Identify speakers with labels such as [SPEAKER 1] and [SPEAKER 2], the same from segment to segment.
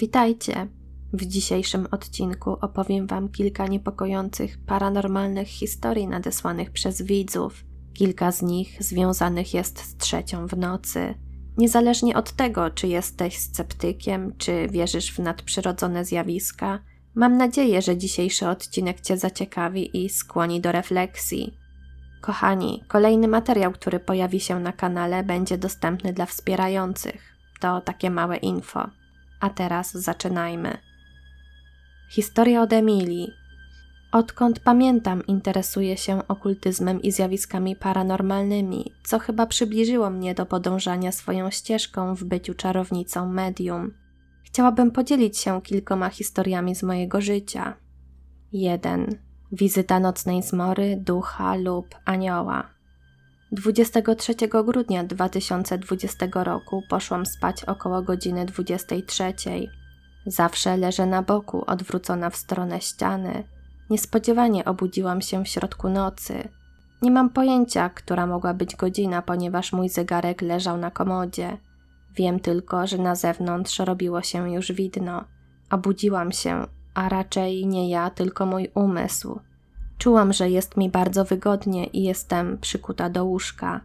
[SPEAKER 1] Witajcie! W dzisiejszym odcinku opowiem Wam kilka niepokojących, paranormalnych historii nadesłanych przez widzów. Kilka z nich związanych jest z trzecią w nocy. Niezależnie od tego, czy jesteś sceptykiem, czy wierzysz w nadprzyrodzone zjawiska, mam nadzieję, że dzisiejszy odcinek Cię zaciekawi i skłoni do refleksji. Kochani, kolejny materiał, który pojawi się na kanale, będzie dostępny dla wspierających. To takie małe info. A teraz zaczynajmy. Historia od Emilii. Odkąd pamiętam, interesuję się okultyzmem i zjawiskami paranormalnymi, co chyba przybliżyło mnie do podążania swoją ścieżką w byciu czarownicą medium. Chciałabym podzielić się kilkoma historiami z mojego życia. 1. Wizyta nocnej zmory, ducha lub anioła. 23 grudnia 2020 roku poszłam spać około godziny 23. Zawsze leżę na boku, odwrócona w stronę ściany. Niespodziewanie obudziłam się w środku nocy. Nie mam pojęcia, która mogła być godzina, ponieważ mój zegarek leżał na komodzie. Wiem tylko, że na zewnątrz robiło się już widno. Obudziłam się, a raczej nie ja, tylko mój umysł. Czułam, że jest mi bardzo wygodnie i jestem przykuta do łóżka.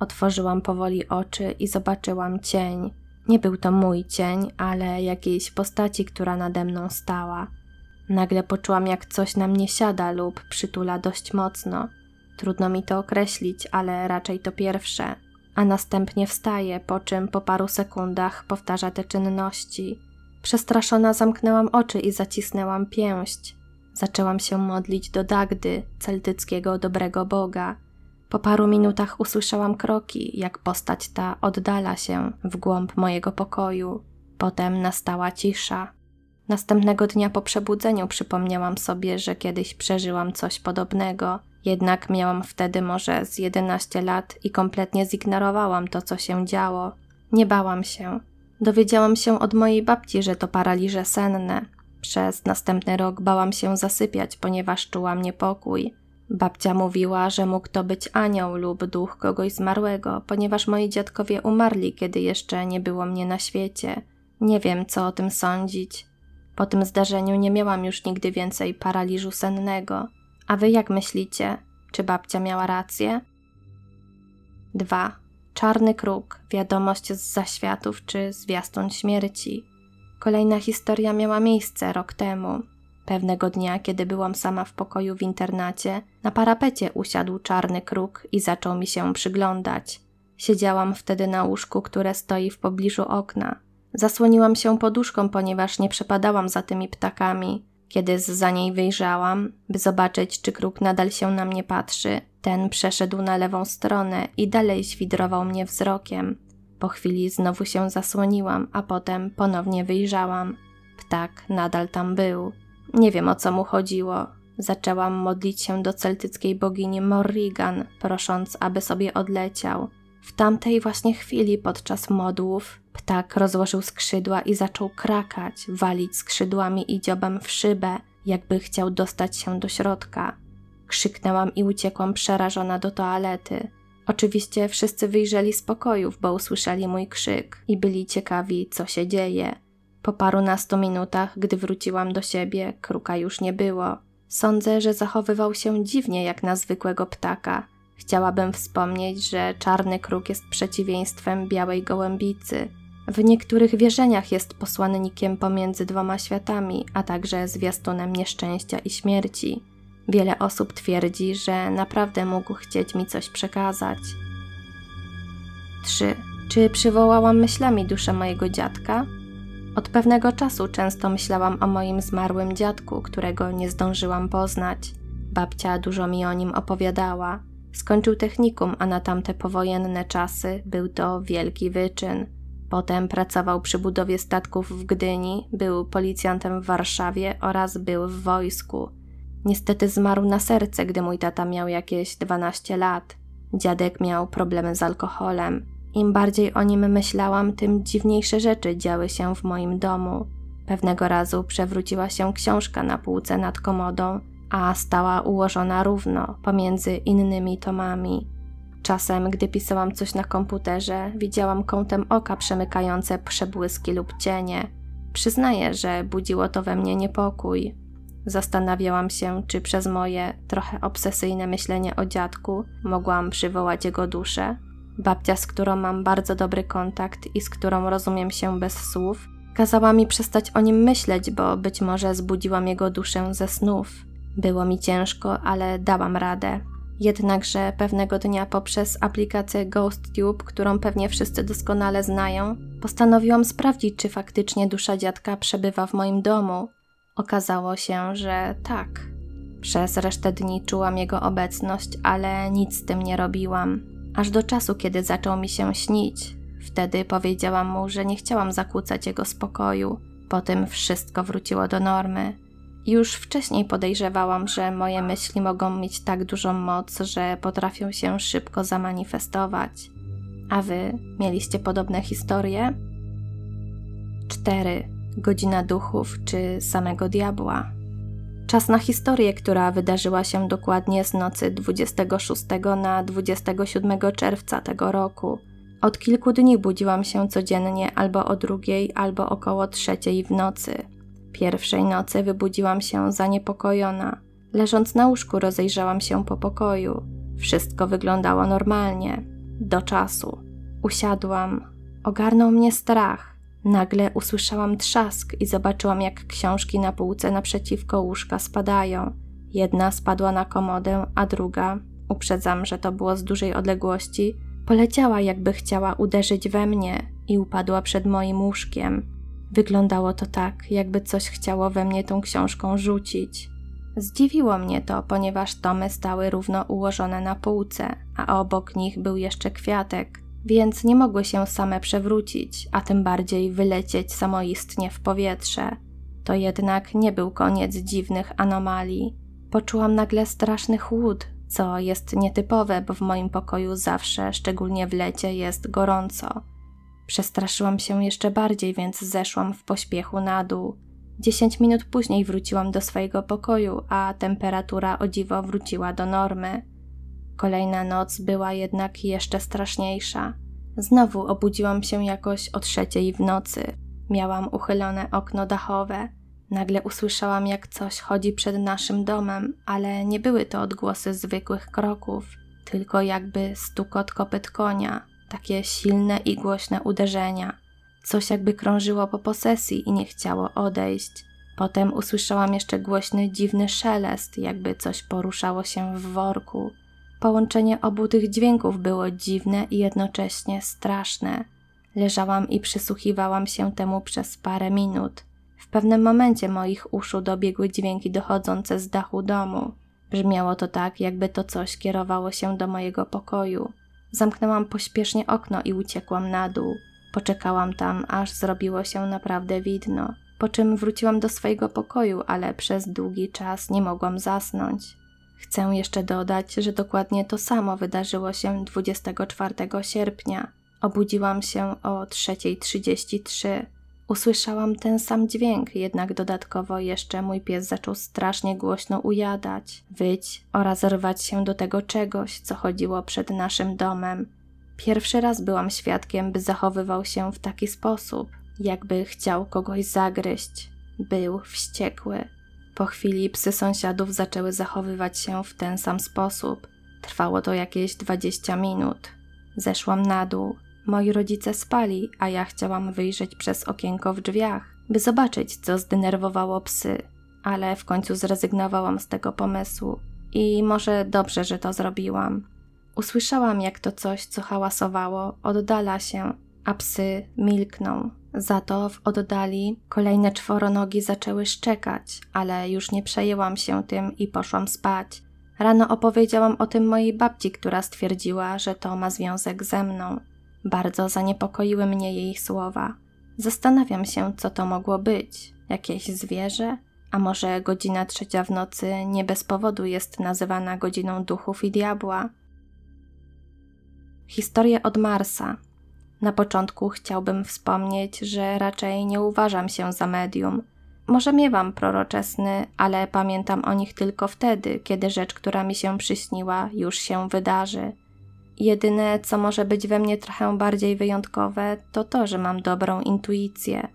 [SPEAKER 1] Otworzyłam powoli oczy i zobaczyłam cień. Nie był to mój cień, ale jakiejś postaci, która nade mną stała. Nagle poczułam, jak coś na mnie siada lub przytula dość mocno. Trudno mi to określić, ale raczej to pierwsze. A następnie wstaje, po czym po paru sekundach powtarza te czynności. Przestraszona zamknęłam oczy i zacisnęłam pięść. Zaczęłam się modlić do Dagdy, celtyckiego dobrego Boga. Po paru minutach usłyszałam kroki, jak postać ta oddala się w głąb mojego pokoju. Potem nastała cisza. Następnego dnia po przebudzeniu przypomniałam sobie, że kiedyś przeżyłam coś podobnego, jednak miałam wtedy może z 11 lat i kompletnie zignorowałam to, co się działo. Nie bałam się. Dowiedziałam się od mojej babci, że to paraliże senne, przez następny rok bałam się zasypiać, ponieważ czułam niepokój. Babcia mówiła, że mógł to być anioł lub duch kogoś zmarłego, ponieważ moi dziadkowie umarli, kiedy jeszcze nie było mnie na świecie. Nie wiem, co o tym sądzić. Po tym zdarzeniu nie miałam już nigdy więcej paraliżu sennego. A wy jak myślicie? Czy babcia miała rację? 2. Czarny kruk, wiadomość z zaświatów czy zwiastun śmierci. Kolejna historia miała miejsce rok temu. Pewnego dnia, kiedy byłam sama w pokoju w internacie, na parapecie usiadł czarny kruk i zaczął mi się przyglądać. Siedziałam wtedy na łóżku, które stoi w pobliżu okna. Zasłoniłam się poduszką, ponieważ nie przepadałam za tymi ptakami. Kiedy za niej wyjrzałam, by zobaczyć, czy kruk nadal się na mnie patrzy, ten przeszedł na lewą stronę i dalej świdrował mnie wzrokiem. Po chwili znowu się zasłoniłam, a potem ponownie wyjrzałam. Ptak nadal tam był. Nie wiem o co mu chodziło. Zaczęłam modlić się do celtyckiej bogini Morrigan, prosząc, aby sobie odleciał. W tamtej właśnie chwili podczas modłów ptak rozłożył skrzydła i zaczął krakać, walić skrzydłami i dziobem w szybę, jakby chciał dostać się do środka. Krzyknęłam i uciekłam przerażona do toalety. Oczywiście wszyscy wyjrzeli z pokojów, bo usłyszeli mój krzyk i byli ciekawi, co się dzieje. Po parunastu minutach, gdy wróciłam do siebie, kruka już nie było. Sądzę, że zachowywał się dziwnie jak na zwykłego ptaka. Chciałabym wspomnieć, że czarny kruk jest przeciwieństwem białej gołębicy. W niektórych wierzeniach jest posłannikiem pomiędzy dwoma światami, a także zwiastunem nieszczęścia i śmierci. Wiele osób twierdzi, że naprawdę mógł chcieć mi coś przekazać. 3. Czy przywołałam myślami duszę mojego dziadka? Od pewnego czasu często myślałam o moim zmarłym dziadku, którego nie zdążyłam poznać. Babcia dużo mi o nim opowiadała. Skończył technikum, a na tamte powojenne czasy był to wielki wyczyn. Potem pracował przy budowie statków w Gdyni, był policjantem w Warszawie oraz był w wojsku. Niestety zmarł na serce, gdy mój tata miał jakieś 12 lat. Dziadek miał problemy z alkoholem. Im bardziej o nim myślałam, tym dziwniejsze rzeczy działy się w moim domu. Pewnego razu przewróciła się książka na półce nad komodą, a stała ułożona równo pomiędzy innymi tomami. Czasem, gdy pisałam coś na komputerze, widziałam kątem oka przemykające przebłyski lub cienie. Przyznaję, że budziło to we mnie niepokój. Zastanawiałam się, czy przez moje trochę obsesyjne myślenie o dziadku mogłam przywołać jego duszę. Babcia, z którą mam bardzo dobry kontakt i z którą rozumiem się bez słów, kazała mi przestać o nim myśleć, bo być może zbudziłam jego duszę ze snów. Było mi ciężko, ale dałam radę. Jednakże pewnego dnia poprzez aplikację GhostTube, którą pewnie wszyscy doskonale znają, postanowiłam sprawdzić, czy faktycznie dusza dziadka przebywa w moim domu. Okazało się, że tak. Przez resztę dni czułam jego obecność, ale nic z tym nie robiłam. Aż do czasu, kiedy zaczął mi się śnić. Wtedy powiedziałam mu, że nie chciałam zakłócać jego spokoju. Potem wszystko wróciło do normy. Już wcześniej podejrzewałam, że moje myśli mogą mieć tak dużą moc, że potrafią się szybko zamanifestować. A wy mieliście podobne historie? 4. Godzina duchów czy samego diabła? Czas na historię, która wydarzyła się dokładnie z nocy 26 na 27 czerwca tego roku. Od kilku dni budziłam się codziennie albo o drugiej, albo około trzeciej w nocy. Pierwszej nocy wybudziłam się zaniepokojona. Leżąc na łóżku, rozejrzałam się po pokoju. Wszystko wyglądało normalnie. Do czasu. Usiadłam. Ogarnął mnie strach. Nagle usłyszałam trzask i zobaczyłam, jak książki na półce naprzeciwko łóżka spadają. Jedna spadła na komodę, a druga, uprzedzam, że to było z dużej odległości, poleciała, jakby chciała uderzyć we mnie i upadła przed moim łóżkiem. Wyglądało to tak, jakby coś chciało we mnie tą książką rzucić. Zdziwiło mnie to, ponieważ tomy stały równo ułożone na półce, a obok nich był jeszcze kwiatek, więc nie mogły się same przewrócić, a tym bardziej wylecieć samoistnie w powietrze. To jednak nie był koniec dziwnych anomalii. Poczułam nagle straszny chłód, co jest nietypowe, bo w moim pokoju zawsze, szczególnie w lecie, jest gorąco. Przestraszyłam się jeszcze bardziej, więc zeszłam w pośpiechu na dół. Dziesięć minut później wróciłam do swojego pokoju, a temperatura o dziwo wróciła do normy. Kolejna noc była jednak jeszcze straszniejsza. Znowu obudziłam się jakoś o trzeciej w nocy. Miałam uchylone okno dachowe. Nagle usłyszałam, jak coś chodzi przed naszym domem, ale nie były to odgłosy zwykłych kroków, tylko jakby stukot kopyt konia takie silne i głośne uderzenia. Coś jakby krążyło po posesji i nie chciało odejść. Potem usłyszałam jeszcze głośny, dziwny szelest, jakby coś poruszało się w worku. Połączenie obu tych dźwięków było dziwne i jednocześnie straszne. Leżałam i przysłuchiwałam się temu przez parę minut. W pewnym momencie moich uszu dobiegły dźwięki dochodzące z dachu domu. Brzmiało to tak, jakby to coś kierowało się do mojego pokoju. Zamknęłam pośpiesznie okno i uciekłam na dół. Poczekałam tam, aż zrobiło się naprawdę widno, po czym wróciłam do swojego pokoju, ale przez długi czas nie mogłam zasnąć. Chcę jeszcze dodać, że dokładnie to samo wydarzyło się 24 sierpnia. Obudziłam się o 3.33. Usłyszałam ten sam dźwięk, jednak dodatkowo jeszcze mój pies zaczął strasznie głośno ujadać, wyć oraz rwać się do tego czegoś, co chodziło przed naszym domem. Pierwszy raz byłam świadkiem, by zachowywał się w taki sposób, jakby chciał kogoś zagryźć. Był wściekły. Po chwili psy sąsiadów zaczęły zachowywać się w ten sam sposób. Trwało to jakieś 20 minut. Zeszłam na dół, Moi rodzice spali, a ja chciałam wyjrzeć przez okienko w drzwiach, by zobaczyć, co zdenerwowało psy, ale w końcu zrezygnowałam z tego pomysłu i może dobrze, że to zrobiłam. Usłyszałam, jak to coś, co hałasowało, oddala się, a psy milkną. Za to w oddali kolejne czworonogi zaczęły szczekać, ale już nie przejęłam się tym i poszłam spać. Rano opowiedziałam o tym mojej babci, która stwierdziła, że to ma związek ze mną. Bardzo zaniepokoiły mnie jej słowa. Zastanawiam się, co to mogło być. Jakieś zwierzę? A może godzina trzecia w nocy nie bez powodu jest nazywana godziną duchów i diabła? Historię od Marsa. Na początku chciałbym wspomnieć, że raczej nie uważam się za medium. Może miewam proroczesny, ale pamiętam o nich tylko wtedy, kiedy rzecz, która mi się przyśniła, już się wydarzy. Jedyne, co może być we mnie trochę bardziej wyjątkowe, to to, że mam dobrą intuicję.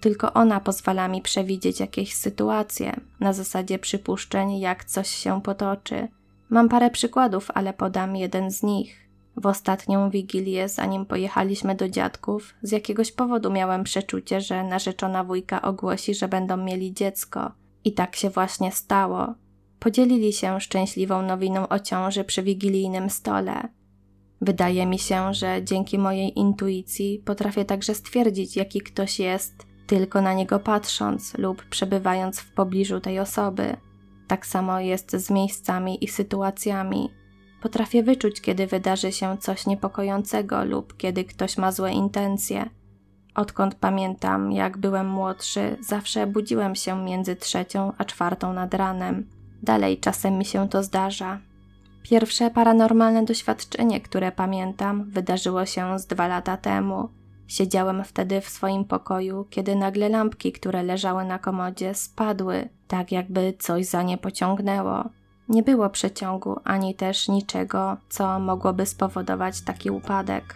[SPEAKER 1] Tylko ona pozwala mi przewidzieć jakieś sytuacje, na zasadzie przypuszczeń, jak coś się potoczy. Mam parę przykładów, ale podam jeden z nich. W ostatnią wigilię, zanim pojechaliśmy do dziadków, z jakiegoś powodu miałem przeczucie, że narzeczona wujka ogłosi, że będą mieli dziecko. I tak się właśnie stało. Podzielili się szczęśliwą nowiną o ciąży przy wigilijnym stole. Wydaje mi się, że dzięki mojej intuicji potrafię także stwierdzić, jaki ktoś jest, tylko na niego patrząc lub przebywając w pobliżu tej osoby. Tak samo jest z miejscami i sytuacjami. Potrafię wyczuć, kiedy wydarzy się coś niepokojącego lub kiedy ktoś ma złe intencje. Odkąd pamiętam, jak byłem młodszy, zawsze budziłem się między trzecią a czwartą nad ranem. Dalej czasem mi się to zdarza. Pierwsze paranormalne doświadczenie, które pamiętam, wydarzyło się z dwa lata temu. Siedziałem wtedy w swoim pokoju, kiedy nagle lampki, które leżały na komodzie, spadły, tak jakby coś za nie pociągnęło. Nie było przeciągu ani też niczego, co mogłoby spowodować taki upadek.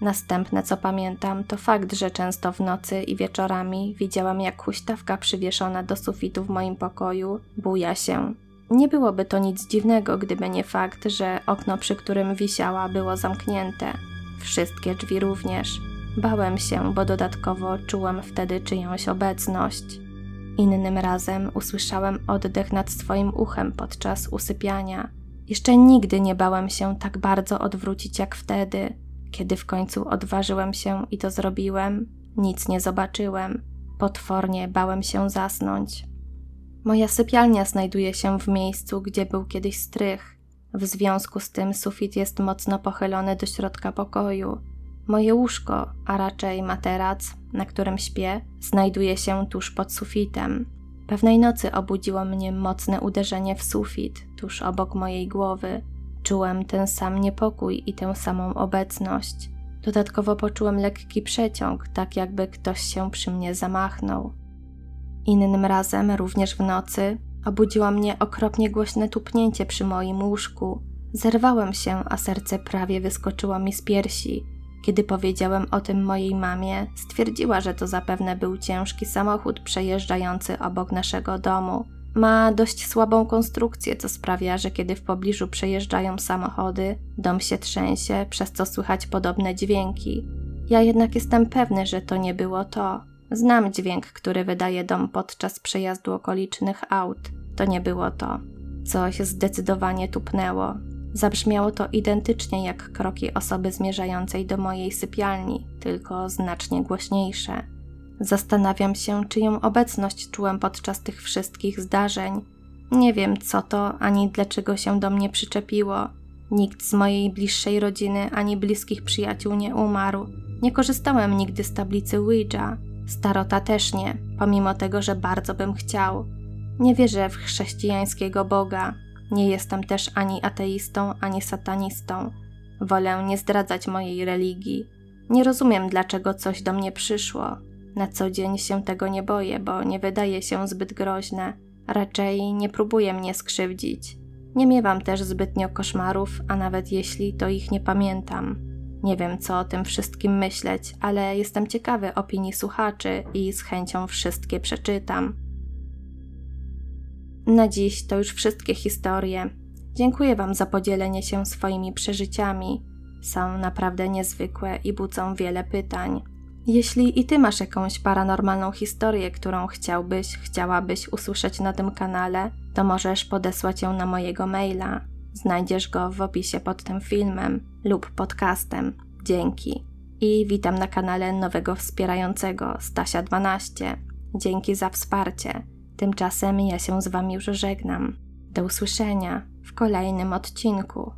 [SPEAKER 1] Następne, co pamiętam, to fakt, że często w nocy i wieczorami widziałam, jak huśtawka przywieszona do sufitu w moim pokoju buja się. Nie byłoby to nic dziwnego, gdyby nie fakt, że okno, przy którym wisiała, było zamknięte. Wszystkie drzwi również. Bałem się, bo dodatkowo czułem wtedy czyjąś obecność. Innym razem usłyszałem oddech nad swoim uchem podczas usypiania. Jeszcze nigdy nie bałem się tak bardzo odwrócić jak wtedy. Kiedy w końcu odważyłem się i to zrobiłem, nic nie zobaczyłem. Potwornie bałem się zasnąć. Moja sypialnia znajduje się w miejscu, gdzie był kiedyś strych. W związku z tym sufit jest mocno pochylony do środka pokoju. Moje łóżko, a raczej materac, na którym śpię, znajduje się tuż pod sufitem. Pewnej nocy obudziło mnie mocne uderzenie w sufit, tuż obok mojej głowy. Czułem ten sam niepokój i tę samą obecność. Dodatkowo poczułem lekki przeciąg, tak jakby ktoś się przy mnie zamachnął. Innym razem, również w nocy, obudziło mnie okropnie głośne tupnięcie przy moim łóżku. Zerwałem się, a serce prawie wyskoczyło mi z piersi. Kiedy powiedziałem o tym mojej mamie, stwierdziła, że to zapewne był ciężki samochód przejeżdżający obok naszego domu. Ma dość słabą konstrukcję, co sprawia, że kiedy w pobliżu przejeżdżają samochody, dom się trzęsie, przez co słychać podobne dźwięki. Ja jednak jestem pewny, że to nie było to. Znam dźwięk, który wydaje dom podczas przejazdu okolicznych aut. To nie było to. Coś zdecydowanie tupnęło. Zabrzmiało to identycznie jak kroki osoby zmierzającej do mojej sypialni, tylko znacznie głośniejsze. Zastanawiam się, czyją obecność czułem podczas tych wszystkich zdarzeń. Nie wiem co to, ani dlaczego się do mnie przyczepiło. Nikt z mojej bliższej rodziny ani bliskich przyjaciół nie umarł. Nie korzystałem nigdy z tablicy Ouija. Starota też nie, pomimo tego, że bardzo bym chciał. Nie wierzę w chrześcijańskiego Boga. Nie jestem też ani ateistą, ani satanistą. Wolę nie zdradzać mojej religii. Nie rozumiem, dlaczego coś do mnie przyszło. Na co dzień się tego nie boję, bo nie wydaje się zbyt groźne. Raczej nie próbuje mnie skrzywdzić. Nie miewam też zbytnio koszmarów, a nawet jeśli, to ich nie pamiętam. Nie wiem, co o tym wszystkim myśleć, ale jestem ciekawy opinii słuchaczy i z chęcią wszystkie przeczytam. Na dziś to już wszystkie historie. Dziękuję Wam za podzielenie się swoimi przeżyciami. Są naprawdę niezwykłe i budzą wiele pytań. Jeśli i Ty masz jakąś paranormalną historię, którą chciałbyś, chciałabyś usłyszeć na tym kanale, to możesz podesłać ją na mojego maila Znajdziesz go w opisie pod tym filmem lub podcastem. Dzięki. I witam na kanale nowego wspierającego Stasia12. Dzięki za wsparcie. Tymczasem ja się z Wami już żegnam. Do usłyszenia w kolejnym odcinku.